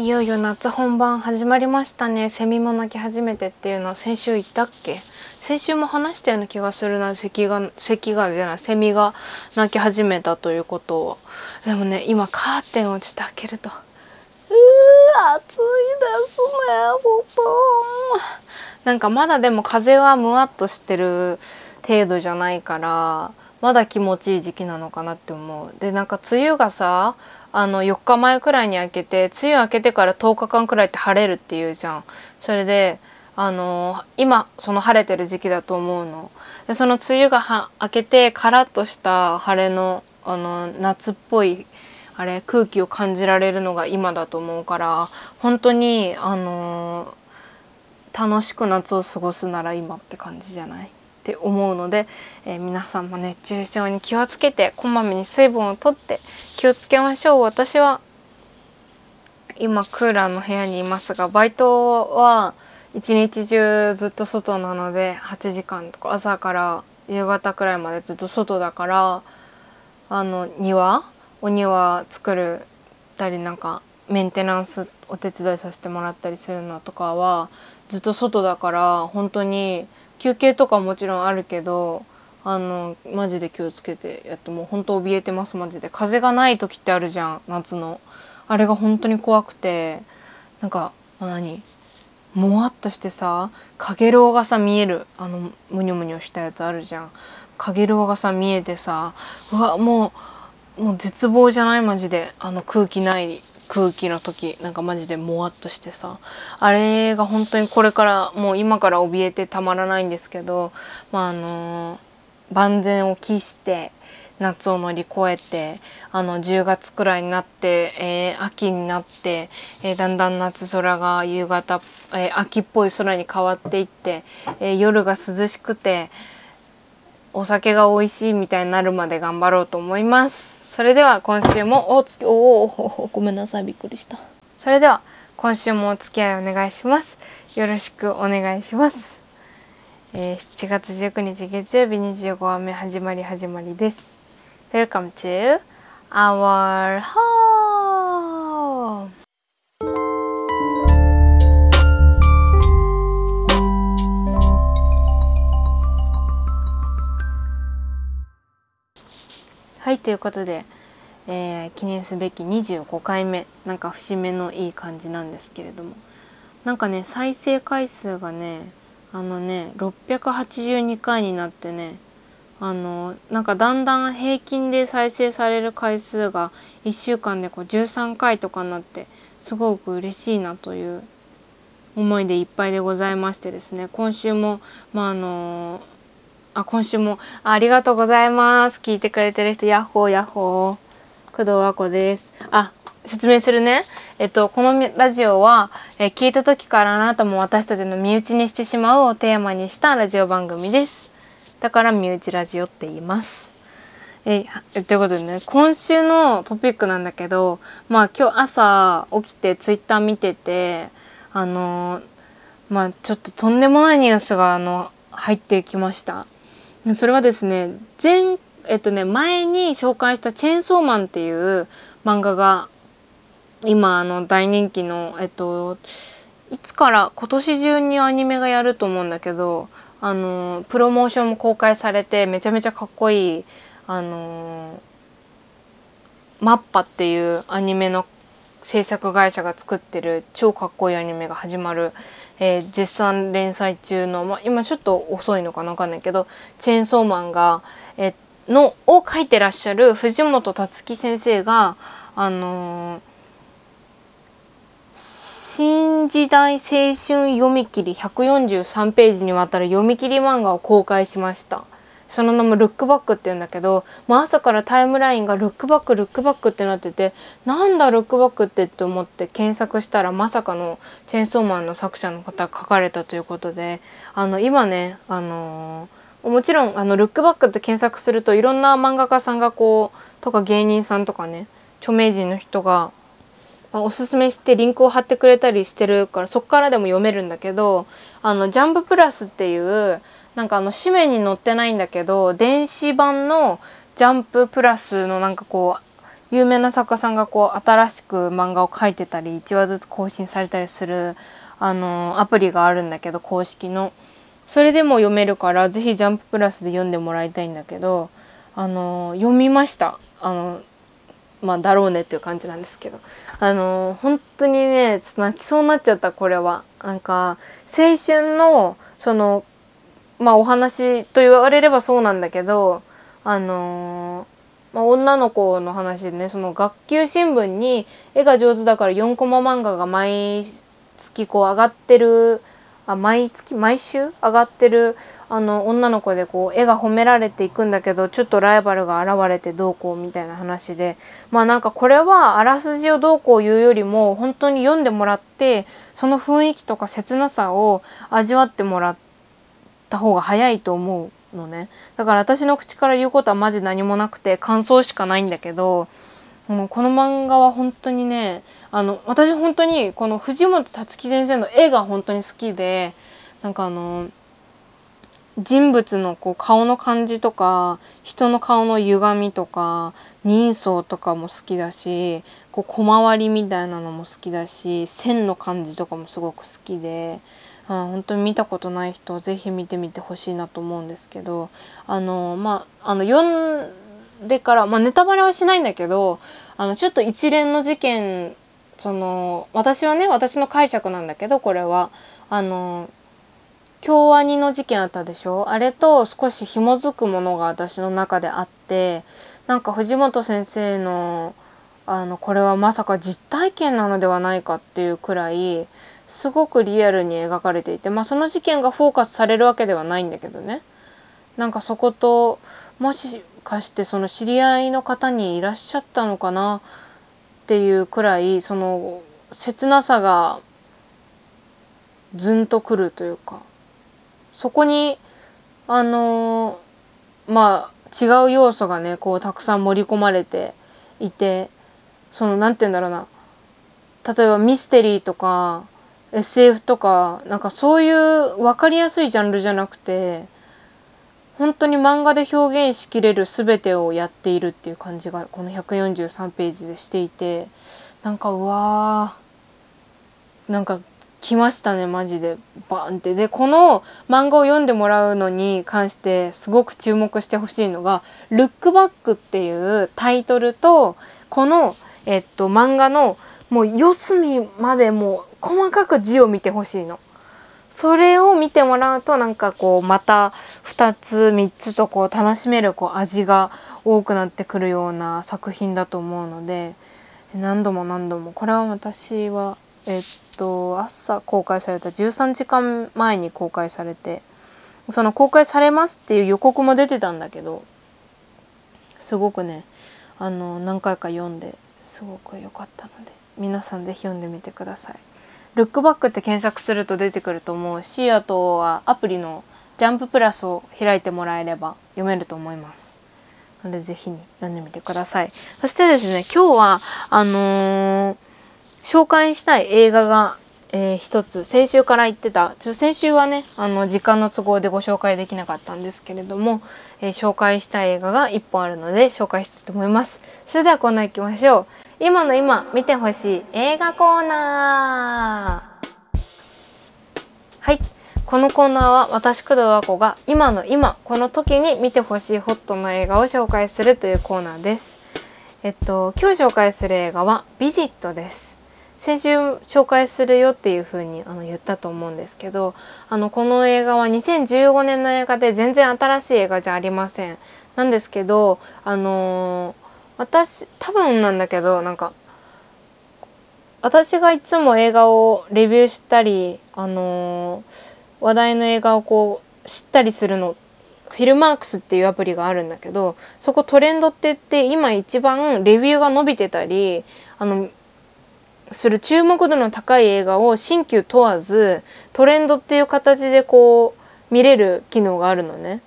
いよいよ夏本番始まりましたね。セミも鳴き始めてっていうのは先週言ったっけ？先週も話したような気がするな。咳が咳がじゃないセミが鳴き始めたということを。でもね今カーテンをちょっと開けると。うー暑いですね外なんかまだでも風はむわっとしてる程度じゃないからまだ気持ちいい時期なのかなって思う。でなんか梅雨がさあの4日前くらいに開けて梅雨明けてから10日間くらいって晴れるっていうじゃん。それであの今その晴れてる時期だと思うの。でその梅雨がは明けてカラッとした晴れのあの夏っぽいあれ空気を感じられるのが今だと思うから本当にあの楽しく夏を過ごすなら今って感じじゃない？って思うので、えー、皆さんも熱中症に気をつけてこまめに水分をとって気をつけましょう。私は今クーラーの部屋にいますがバイトは一日中ずっと外なので8時間とか朝から夕方くらいまでずっと外だからあの庭お庭作るたりなんかメンテナンスお手伝いさせてもらったりするのとかはずっと外だから本当に休憩とかもちろんあるけどあのマジで気をつけてやってもう本当怯えてますマジで。風がない時ってあるじゃん夏の。あれが本当に怖くてなんか何？もわっとしてさかげろうがさ見える。あのむにょむにょしたやつあるじゃん。かげろうがさ見えてさうわもうもう絶望じゃない？マジで。あの空気ない空気の時なんかマジでもわっとしてさあれが本当にこれからもう今から怯えてたまらないんですけどまああの万全を期して夏を乗り越えてあの10月くらいになって、えー、秋になって、えー、だんだん夏空が夕方、えー、秋っぽい空に変わっていって、え夜が涼しくてお酒が美味しいみたいになるまで頑張ろうと思います。それでは今週もおつきおおごめんなさい。びっくりした。それでは今週もお付き合いお願いします。よろしくお願いします、えー、7月19日月曜日25話目始まり始まりです。Welcome to our home はいということで、えー、記念すべき25回目なんか節目のいい感じなんですけれども。なんかね再生回数がねあのね682回になってねあのなんかだんだん平均で再生される回数が1週間でこう13回とかになってすごく嬉しいなという思いでいっぱいでございましてですね。今週もまああのあ、今週もありがとうございます。聞いてくれてる人、ヤッホーヤッホー。工藤和子です。あ、説明するね。えっと、このラジオは、え聞いた時からあなたも私たちの身内にしてしまうをテーマにしたラジオ番組です。だから身内ラジオって言います。えということでね今週のトピックなんだけどまあ今日朝起きてツイッター見ててあのまあちょっととんでもないニュースがあの入ってきました。それはですね前えっとね前に紹介した「チェーンソーマン」っていう漫画が今あの大人気のえっといつから今年中にアニメがやると思うんだけどあのプロモーションも公開されてめちゃめちゃかっこいいあのマッパっていうアニメの制作会社が作ってる超かっこいいアニメが始まるえー、絶賛連載中の、まあ、今ちょっと遅いのかな分かんないけど「チェーンソーマンが」えー、のを書いてらっしゃる藤本つ樹先生があのー、新時代青春読み切り143ページにわたる読み切り漫画を公開しました。その名もルックバックって言うんだけど、まあ、朝からタイムラインがルックバックルックバックってなっててなんだルックバックってって思って検索したらまさかのチェーンソーマンの作者の方が書かれたということであの今ねあのー、もちろんあのルックバックって検索するといろんな漫画家さんがこうとか芸人さんとかね著名人の人がおすすめしてリンクを貼ってくれたりしてるからそっからでも読めるんだけどあのジャンププラスっていうなんかあの紙面に載ってないんだけど電子版のジャンププラスのなんかこう有名な作家さんがこう新しく漫画を描いてたり1話ずつ更新されたりするあのアプリがあるんだけど公式の。それでも読めるから是非ジャンププラスで読んでもらいたいんだけどあの読みました。あのまあだろうねっていう感じなんですけど。あの本当にねちょっと泣きそうになっちゃったこれは。なんか青春のそのまあお話と言われればそうなんだけどあのまあ、女の子の話でねその学級新聞に絵が上手だから4コマ漫画が毎月こう上がってるあ毎月毎週上がってるあの女の子でこう絵が褒められていくんだけどちょっとライバルが現れてどうこうみたいな話でまあなんかこれはあらすじをどうこう言うよりも本当に読んでもらってその雰囲気とか切なさを味わってもらってた方が早いと思うのね。だから私の口から言うことはマジ何もなくて感想しかないんだけどもうこの漫画は本当にねあの私本当にこの藤本さつき先生の絵が本当に好きでなんかあの人物のこう顔の感じとか人の顔の歪みとか人相とかも好きだしこう小回りみたいなのも好きだし線の感じとかもすごく好きであ本当に見たことない人は是非見てみてほしいなと思うんですけどあのまああの読んでから、まあ、ネタバレはしないんだけどあのちょっと一連の事件その私はね私の解釈なんだけどこれはあの京アニの事件あったでしょ？あれと少し紐づくものが私の中であってなんか藤本先生のあのこれはまさか実体験なのではないかっていうくらいすごくリアルに描かれていてまあその事件がフォーカスされるわけではないんだけどね。なんかそこともしかしてその知り合いの方にいらっしゃったのかなっていうくらいその切なさがずんとくるというかそこにあのまあ違う要素がねこうたくさん盛り込まれていてその何て言うんだろうな。例えばミステリーとか SF とかなんかそういう分かりやすいジャンルじゃなくて本当に漫画で表現しきれる全てをやっているっていう感じがこの143ページでしていてなんかうわーなんか来ましたねマジで。バンって。でこの漫画を読んでもらうのに関してすごく注目してほしいのが「ルックバック」っていうタイトルとこの、えっと、漫画のもう四隅までもう細かく字を見てほしいの。それを見てもらうとなんかこうまた2つ3つとこう楽しめるこう味が多くなってくるような作品だと思うので何度も何度もこれは私はえっと朝公開された13時間前に公開されてその公開されますっていう予告も出てたんだけどすごくねあの何回か読んですごく良かったので皆さん是非読んでみてください。ルックバックって検索すると出てくると思うしあとはアプリのジャンププラスを開いてもらえれば読めると思います。のでぜひ読んでみてください。そしてですね今日はあのー、紹介したい映画がえー、一つ先週から言ってたちょ先週はねあの時間の都合でご紹介できなかったんですけれども、えー、紹介したい映画が1本あるので紹介したいと思います。それではコーナー行きましょう。今の今見てほしい映画コーナー。はい。このコーナーは私工藤和子が今の今この時に見てほしいホットな映画を紹介するというコーナーです。えっと今日紹介する映画はビジットです。先週紹介するよっていう風にあに言ったと思うんですけどあのこの映画は2015年の映画で全然新しい映画じゃありません。なんですけどあのー、私多分なんだけどなんか私がいつも映画をレビューしたりあのー、話題の映画をこう知ったりするのフィルマークスっていうアプリがあるんだけどそこトレンドって言って今一番レビューが伸びてたりあのする注目度の高い映画を新旧問わずトレンドっていう形でこう見れる機能があるのね。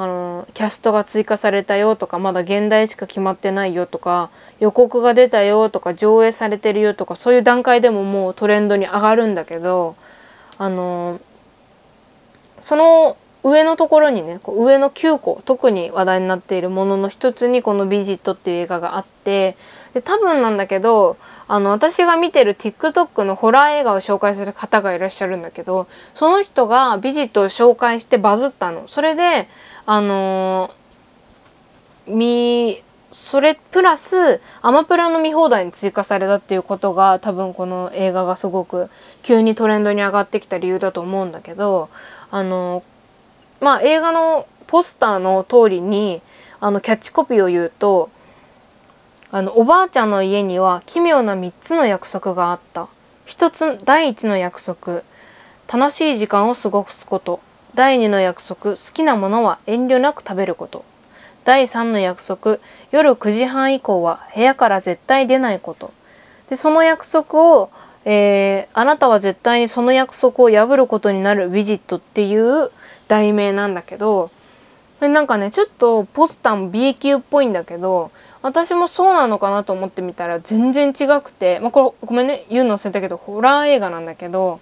あのキャストが追加されたよとかまだ現代しか決まってないよとか予告が出たよとか上映されてるよとかそういう段階でももうトレンドに上がるんだけどあのその上のところにねこう上の9個特に話題になっているものの一つにこの「ビジット」っていう映画があってで多分なんだけどあの私が見てる TikTok のホラー映画を紹介する方がいらっしゃるんだけどその人がビジットを紹介してバズったの。それであの、みそれプラスアマプラの見放題に追加されたっていうことが多分この映画がすごく急にトレンドに上がってきた理由だと思うんだけどあのまあ映画のポスターの通りにあのキャッチコピーを言うとあのおばあちゃんの家には奇妙な3つの約束があった。一つ第一の約束楽しい時間を過ごすこと第二の約束好きなものは遠慮なく食べること。第3の約束夜9時半以降は部屋から絶対出ないこと。でその約束を、えー、あなたは絶対にその約束を破ることになるウィジットっていう題名なんだけどなんかねちょっとポスターも B 級っぽいんだけど私もそうなのかなと思ってみたら全然違くて、まあ、これごめんね言うの忘れたけどホラー映画なんだけど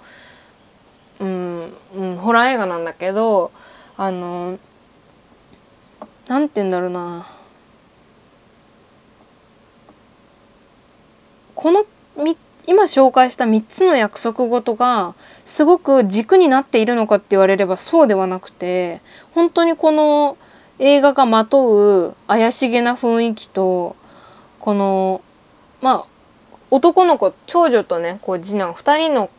うん、ホラー映画なんだけどあのなんて言うんだろうな。この今紹介した3つの約束事がすごく軸になっているのかって言われればそうではなくて本当にこの映画がまとう怪しげな雰囲気とこのまあ男の子長女とねこう次男2人の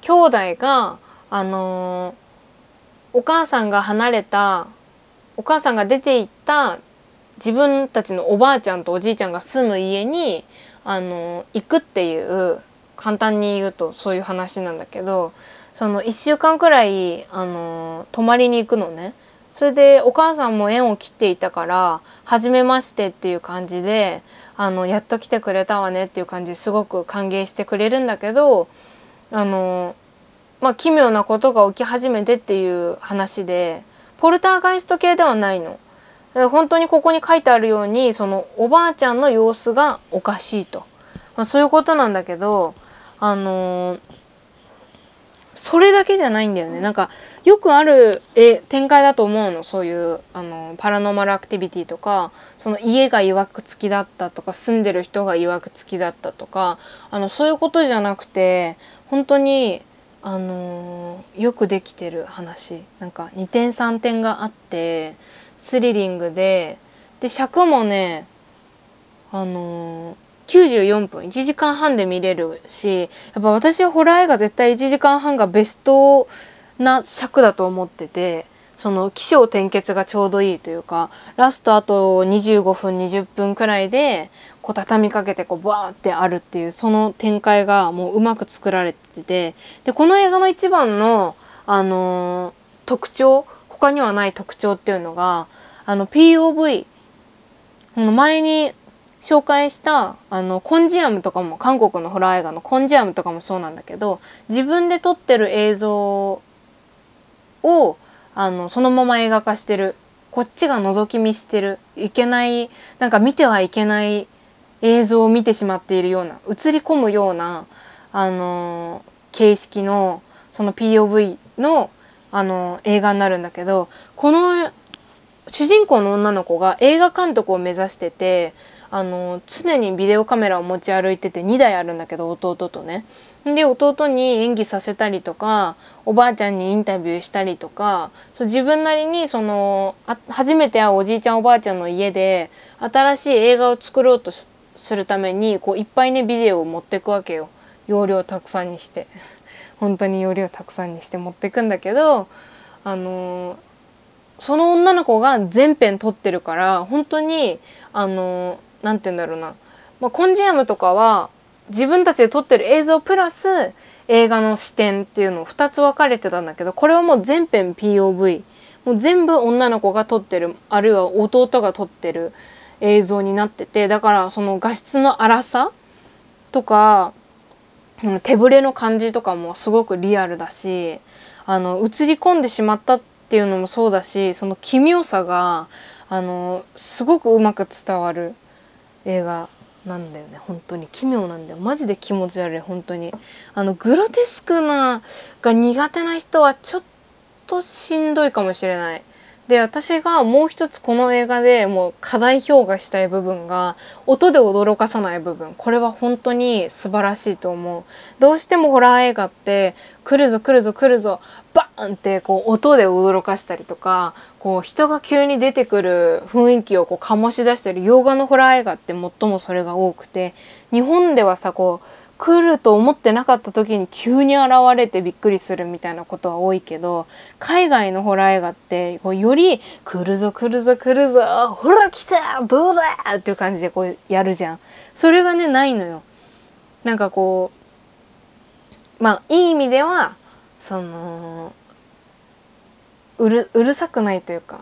兄弟があの、お母さんが離れたお母さんが出て行った自分たちのおばあちゃんとおじいちゃんが住む家にあの行くっていう簡単に言うとそういう話なんだけどその1週間くらいあの泊まりに行くのね。それでお母さんも縁を切っていたから「初めまして」っていう感じであのやっと来てくれたわねっていう感じですごく歓迎してくれるんだけどあのまあ奇妙なことが起き始めてっていう話でポルターガイスト系ではないの。本当にここに書いてあるようにそのおばあちゃんの様子がおかしいと、まあ、そういうことなんだけどあのー、それだけじゃないんだよね。なんかよくあるえ展開だと思うの。そういうあのパラノーマルアクティビティとかその家がいわくつきだったとか住んでる人がいわくつきだったとかあのそういうことじゃなくて本当にあのー、よくできてる話。なんか2点3点があってスリリングでで尺もねあのー94分。1時間半で見れるしやっぱ私はホラー映画絶対1時間半がベストな尺だと思ってて。その起承転結がちょうどいいというかラストあと25分20分くらいでこう畳みかけてこうバーってあるっていうその展開がもううまく作られててでこの映画の一番の、あのー、特徴他にはない特徴っていうのがあの POV 前に紹介したあのコンジアムとかも韓国のホラー映画のコンジアムとかもそうなんだけど自分で撮ってる映像をあのそのまま映画化してるこっちが覗き見してるいけないなんか見てはいけない映像を見てしまっているような映り込むようなあの形式のその POV のあの映画になるんだけどこの主人公の女の子が映画監督を目指しててあの常にビデオカメラを持ち歩いてて2台あるんだけど弟とね。で弟に演技させたりとかおばあちゃんにインタビューしたりとかそう自分なりにそのあ初めて会うおじいちゃんおばあちゃんの家で新しい映画を作ろうとするためにこういっぱいねビデオを持ってくわけよ。容量たくさんにして。本当に容量たくさんにして持ってくんだけどあのその女の子が全編撮ってるから本当にあの何て言うんだろうな、まあ、コンジアムとかは自分たちで撮ってる映像プラス映画の視点っていうのを2つ分かれてたんだけどこれはもう全編 POV もう全部女の子が撮ってるあるいは弟が撮ってる映像になっててだからその画質の粗さとか手ぶれの感じとかもすごくリアルだしあの映り込んでしまったっていうのもそうだしその奇妙さがあのすごくうまく伝わる映画なんだよね本当に奇妙なんだよ。マジで気持ち悪い本当に。あのグロテスクなが苦手な人はちょっとしんどいかもしれない。で私がもう一つこの映画でもう課題評価したい部分が音で驚かさない部分。これは本当に素晴らしいと思う。どうしてもホラー映画って来るぞ来るぞ来るぞバーンってこう音で驚かしたりとかこう人が急に出てくる雰囲気をこう醸し出してる洋画のホラー映画って最もそれが多くて日本ではさこう来ると思ってなかった時に急に現れてびっくりするみたいなことは多いけど海外のホラー映画ってこうより「来るぞ来るぞ来るぞほら来たどうだ!」っていう感じでこうやるじゃん。それがねないのよ。なんかこうまあいい意味ではそのうるうるさくないというか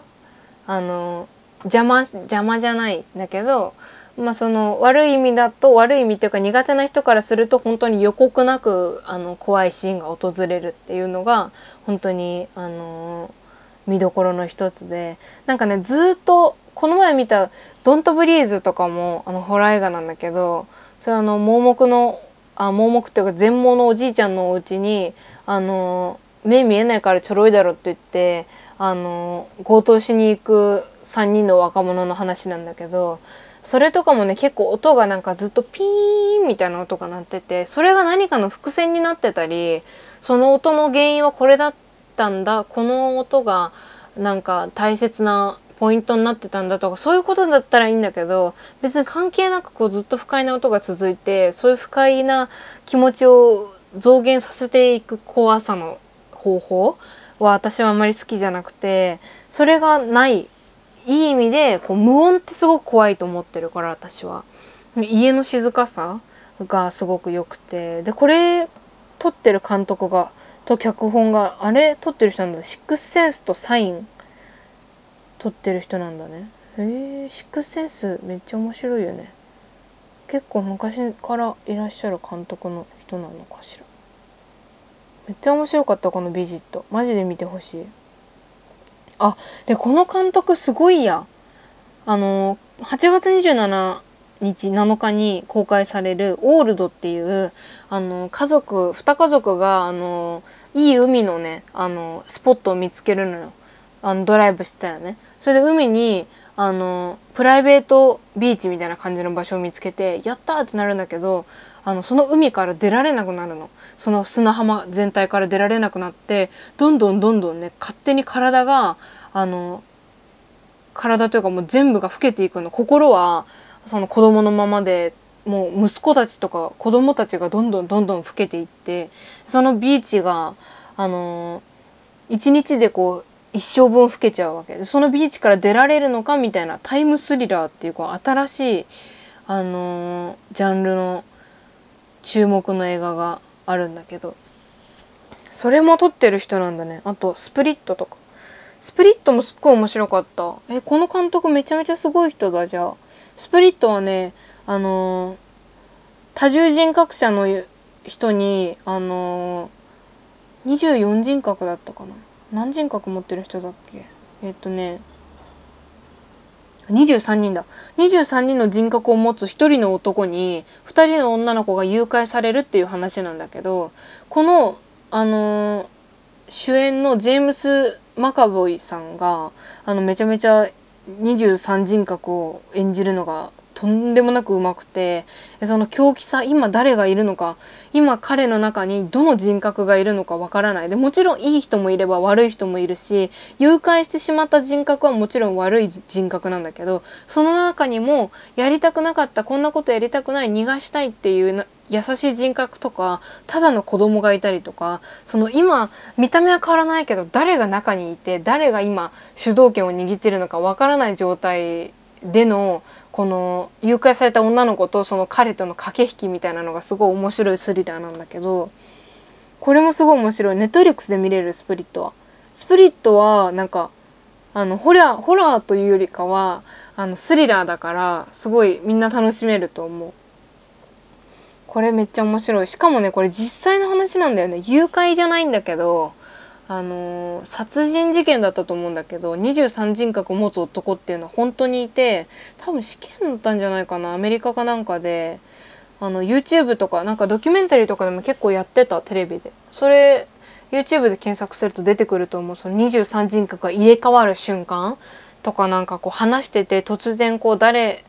あの邪魔邪魔じゃないんだけどまあその悪い意味だと悪い意味っていうか苦手な人からすると本当に予告なくあの怖いシーンが訪れるっていうのが本当にあの見どころの一つで。なんかねずっとこの前見た「ドントブリーズ」とかもあのホラー映画なんだけどそれあの盲目のあ盲目っていうか全盲のおじいちゃんのお家にあの目見えないからちょろいだろって言ってあの強盗しに行く3人の若者の話なんだけどそれとかもね結構音がなんかずっとピーンみたいな音が鳴っててそれが何かの伏線になってたりその音の原因はこれだったんだこの音がなんか大切なポイントになってたんだとかそういうことだったらいいんだけど別に関係なくこうずっと不快な音が続いてそういう不快な気持ちを増減させていく怖さの方法は私はあんまり好きじゃなくてそれがないいい意味でこう無音ってすごく怖いと思ってるから私は。家の静かさがすごく良くて。でこれ撮ってる監督がと脚本があれ撮ってる人なんだ。シックスセンスとサイン。撮ってる人なんだね。へえシックスセンスめっちゃ面白いよね。結構昔からいらっしゃる監督の人なのかしら。めっちゃ面白かったこの「ビジット」マジで見てほしい。あでこの監督すごいや。あの8月27日7日に公開される「オールド」っていうあの家族2家族があのいい海のねあのスポットを見つけるのよ。あのドライブしてたらね。それで海にあのプライベートビーチみたいな感じの場所を見つけてやったってなるんだけどあのその海から出られなくなるの。その砂浜全体から出られなくなってどんどんどんどんね勝手に体があの体というかもう全部が老けていくの。心はその子供のままでもう息子たちとか子供たちがどんどんどんどん老けていってそのビーチがあの一日でこう一生分老けちゃうわけ。でそのビーチから出られるのかみたいなタイムスリラーっていうこう新しいあのジャンルの注目の映画があるんだけどそれも撮ってる人なんだね。あとスプリットとか。スプリットもすっごい面白かった。えこの監督めちゃめちゃすごい人だじゃあ。スプリットはねあのー、多重人格者の人にあのー、24人格だったかな。何人格持ってる人だっけ？えっとね23人だ。23人の人格を持つ1人の男に2人の女の子が誘拐されるっていう話なんだけどこのあのー、主演のジェームス・マカボイさんがあのめちゃめちゃ23人格を演じるのがとんでもなくうまくてその狂気さ今誰がいるのか今彼の中にどの人格がいるのかわからない。でもちろんいい人もいれば悪い人もいるし誘拐してしまった人格はもちろん悪い人格なんだけどその中にもやりたくなかったこんなことやりたくない逃がしたいっていう優しい人格とかただの子供がいたりとかその今見た目は変わらないけど誰が中にいて誰が今主導権を握ってるのかわからない状態でのこの誘拐された女の子とその彼との駆け引きみたいなのがすごい面白いスリラーなんだけどこれもすごい面白いネットフリックスで見れるスプリットは。スプリットはなんかあのホラーホラーというよりかはあのスリラーだからすごいみんな楽しめると思う。これめっちゃ面白いしかもねこれ実際の話なんだよね誘拐じゃないんだけどあの、殺人事件だったと思うんだけど23人格を持つ男っていうのは本当にいて多分試験だったんじゃないかなアメリカかなんかで。あの YouTube とかなんかドキュメンタリーとかでも結構やってたテレビで。それ YouTube で検索すると出てくると思う。その23人格が入れ替わる瞬間とかなんかこう話してて突然こう誰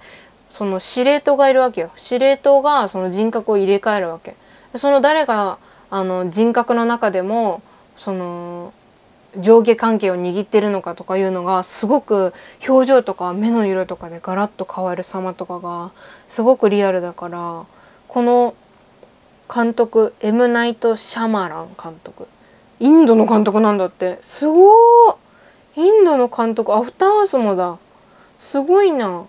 その司令塔がいるわけよ。司令塔がその人格を入れ替えるわけ。その誰があの人格の中でもその上下関係を握ってるのかとかいうのがすごく表情とか目の色とかでガラッと変わる様とかがすごくリアルだからこの監督エム・ナイト・シャマラン監督。インドの監督なんだって。すごー。インドの監督アフターアースもだ。すごいな。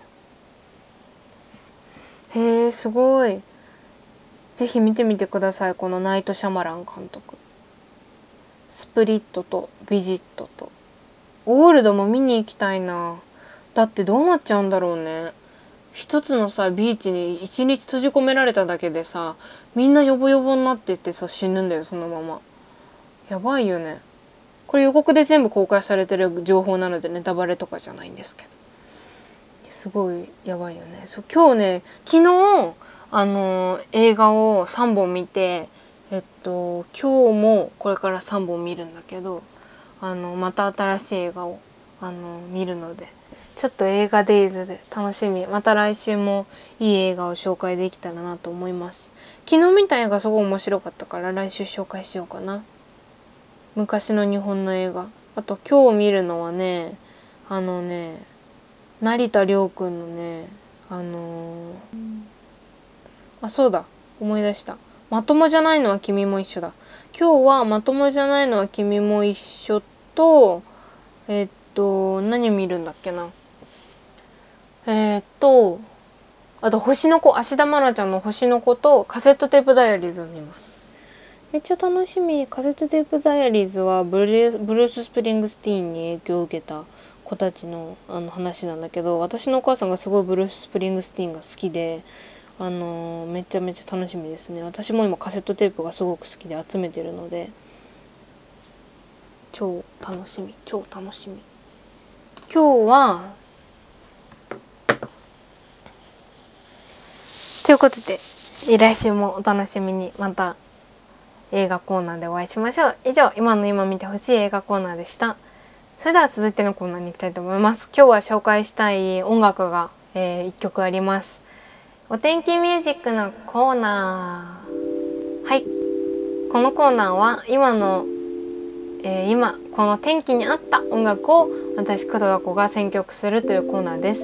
へえすごい。ぜひ見てみてくださいこのナイト・シャマラン監督。スプリットとビジットと。オールドも見に行きたいな。だってどうなっちゃうんだろうね。一つのさビーチに一日閉じ込められただけでさみんなヨボヨボになってってさ死ぬんだよそのまま。やばいよね。これ予告で全部公開されてる情報なのでネタバレとかじゃないんですけど。すごいやばいよね。そう今日ね昨日あの映画を3本見てえっと今日もこれから3本見るんだけどあのまた新しい映画をあの見るのでちょっと映画デイズで楽しみまた来週もいい映画を紹介できたらなと思います。昨日見た映画すごい面白かったから来週紹介しようかな。昔の日本の映画。あと今日見るのはねあのね成田凌くんのねあのー、あそうだ思い出した。まともじゃないのは君も一緒だ。今日はまともじゃないのは君も一緒とえ、っと何見るんだっけな。え、っとあと星の子芦田愛菜ちゃんの星の子とカセットテープダイアリーズを見ます。めっちゃ楽しみ。カセットテープダイアリーズはブルース・スプリングスティーンに影響を受けた子たちのあの話なんだけど私のお母さんがすごいブルース・スプリングスティーンが好きであの、めちゃめちゃ楽しみですね。私も今カセットテープがすごく好きで集めてるので超楽しみ。超楽しみ。今日はということで来週もお楽しみにまた映画コーナーでお会いしましょう。以上今の今見てほしい映画コーナーでした。それでは続いてのコーナーに行きたいと思います。今日は紹介したい音楽が、えー、1曲あります。お天気ミュージックのコーナー。はい。このコーナーは今のえー、今この天気に合った音楽を私工藤子が選曲するというコーナーです。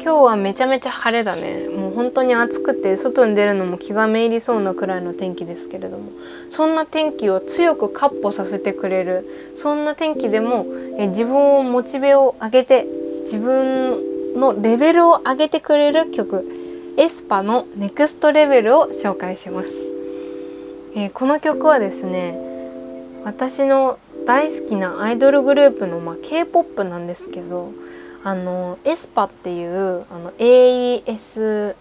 今日はめちゃめちゃ晴れだね。もう本当に暑くて外に出るのも気がめいりそうなくらいの天気ですけれども。そんな天気を強くカッポさせてくれる。そんな天気でもえ自分をモチベを上げて自分のレベルを上げてくれる曲。エスパのネクストレベルを紹介します、えー、この曲はですね私の大好きなアイドルグループの、まあ、K-POP なんですけどあのエスパっていうあの AESPA っ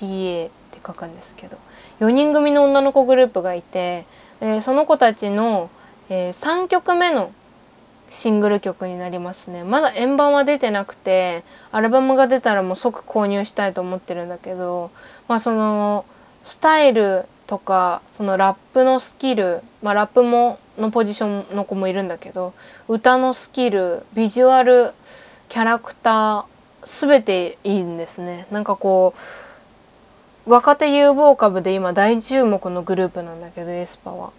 て書くんですけど4人組の女の子グループがいて、えー、その子たちの、えー、3曲目のシングル曲になりますね。まだ円盤は出てなくてアルバムが出たらもう即購入したいと思ってるんだけどまあそのスタイルとかそのラップのスキル、まあ、ラップものポジションの子もいるんだけど歌のスキルビジュアルキャラクター全ていいんですね。なんかこう若手有望株で今大注目のグループなんだけどエスパは。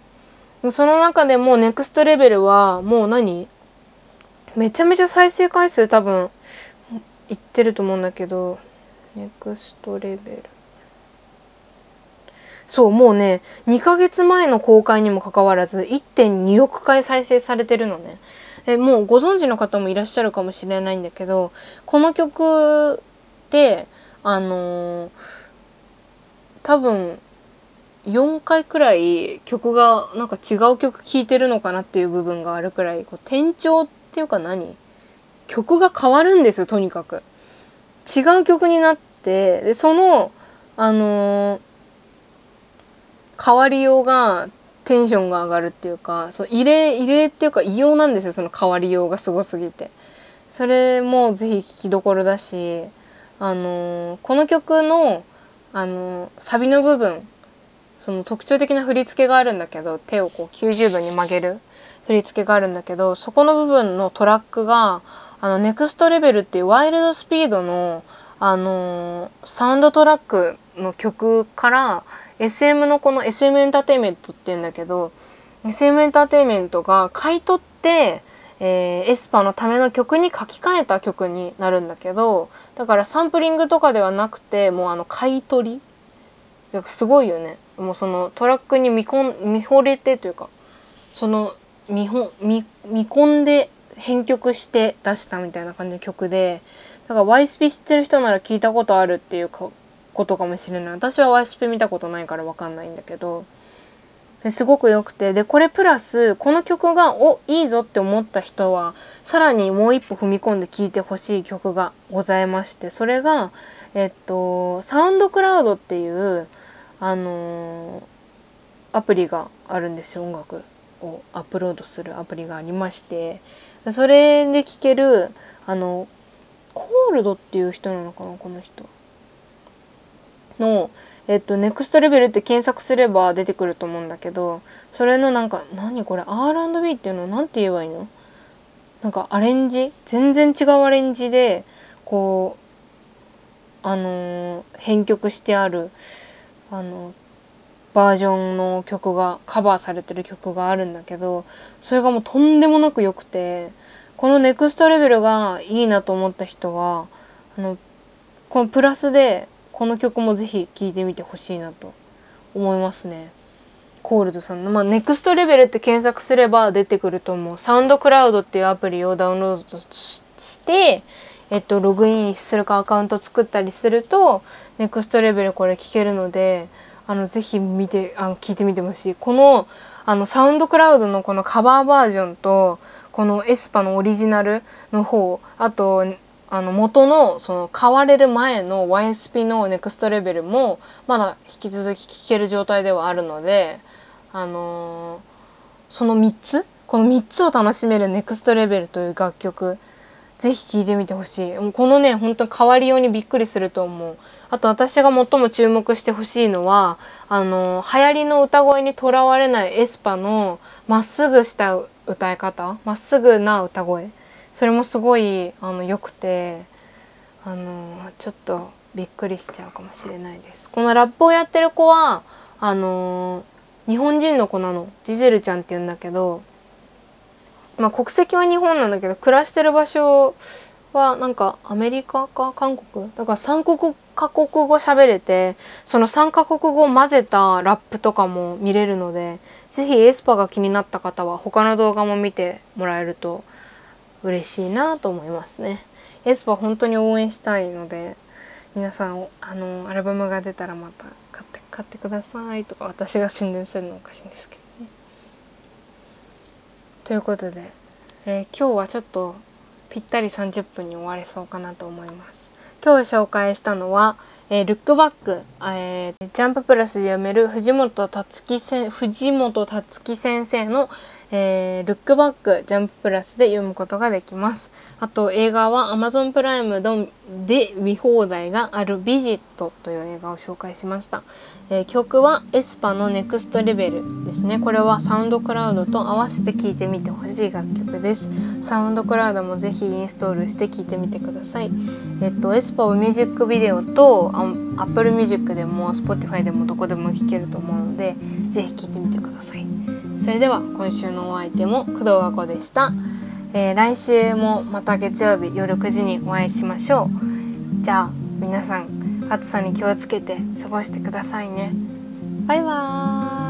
その中でもネクストレベルはもう何？めちゃめちゃ再生回数多分いってると思うんだけどネクストレベル。そうもうね2ヶ月前の公開にもかかわらず1.2億回再生されてるのね。えもうご存知の方もいらっしゃるかもしれないんだけどこの曲であのー、多分4回くらい曲がなんか違う曲聴いてるのかなっていう部分があるくらいこう転調ってていうか何？曲が変わるんですよとにかく。違う曲になってでそのあのー変わりようがテンションが上がるっていうかそう異例異例っていうか異様なんですよその変わりようがすごすぎて。それもぜひ聴きどころだし、あのー、この曲の、あのー、サビの部分その特徴的な振り付けがあるんだけど手をこう90度に曲げる振り付けがあるんだけどそこの部分のトラックがあの Next Level っていうワイルドスピードのあのー、サウンドトラックの曲から SM のこの SM エンターテインメントっていうんだけど SM エンターテインメントが買い取ってえー、 aespa のための曲に書き換えた曲になるんだけどだからサンプリングとかではなくてもうあの買い取り。すごいよね。もうそのトラックに見こん見惚れてというかその見ほ見見込んで編曲して出したみたいな感じの曲でだから YSP 知ってる人なら聞いたことあるっていうかことかもしれない。私は YSP 見たことないから分かんないんだけどすごく良くてでこれプラスこの曲がおいいぞって思った人はさらにもう一歩踏み込んで聴いてほしい曲がございましてそれがえっとサウンドクラウドっていうあのー、アプリがあるんですよ音楽。をアップロードするアプリがありましてそれで聴けるあのコールドっていう人なのかなこの人のえっと、ネクストレベルって検索すれば出てくると思うんだけど、それのなんか、何これ ?R&B っていうの何て言えばいいの？なんかアレンジ？全然違うアレンジで、こう、あのー、編曲してある、あの、バージョンの曲が、カバーされてる曲があるんだけど、それがもうとんでもなく良くて、このネクストレベルがいいなと思った人は、あの、このプラスでこの曲もぜひ聴いてみてほしいなと思いますね。コールドさんの、まあ、ネクストレベルって検索すれば出てくると思う。サウンドクラウドっていうアプリをダウンロードして、えっと、ログインするかアカウント作ったりすると、ネクストレベルこれ聴けるので、あの、ぜひ見て、あの、聞いてみてほしい。この、あの、サウンドクラウドのこのカバーバージョンと、このエスパのオリジナルの方、あと、あの元のその買われる前の YSP のネクストレベルもまだ引き続き聴ける状態ではあるのであのー、その3つ？この3つを楽しめるネクストレベルという楽曲ぜひ聴いてみてほしい。このね本当変わりようにびっくりすると思う。あと私が最も注目してほしいのはあの流行りの歌声にとらわれないエスパのまっすぐした歌い方まっすぐな歌声。それもすごいあの良くてあのちょっとびっくりしちゃうかもしれないです。このラップをやってる子はあの日本人の子なの。ジゼルちゃんって言うんだけどまあ国籍は日本なんだけど暮らしてる場所はなんかアメリカか韓国？だから3国カ国語喋れてその3カ国語を混ぜたラップとかも見れるので是非エスパが気になった方は他の動画も見てもらえると嬉しいなと思いますね。エスパ本当に応援したいので皆さんあのアルバムが出たらまた買って買ってくださいとか私が宣伝するのおかしいんですけどね。ということで、えー、今日はちょっとぴったり30分に終われそうかなと思います。今日紹介したのはえー、ルックバック、えー、ジャンププラスで読める藤本たつきせ藤本たつき先生の、えー、ルックバックジャンププラスで読むことができます。あと映画は Amazon プライムで見放題があるビジットという映画を紹介しました。えー、曲はエスパのネクストレベルですね。これはサウンドクラウドと合わせて聴いてみてほしい楽曲です。サウンドクラウドもぜひインストールして聴いてみてください。えっと、エスパをミュージックビデオと Apple Music でも Spotify でもどこでも聴けると思うので、ぜひ聴いてみてください。それでは今週のお相手も工藤和子でした、えー、来週もまた月曜日夜9時にお会いしましょう。じゃあ皆さん暑さに気をつけて過ごしてくださいね。バイバーイ。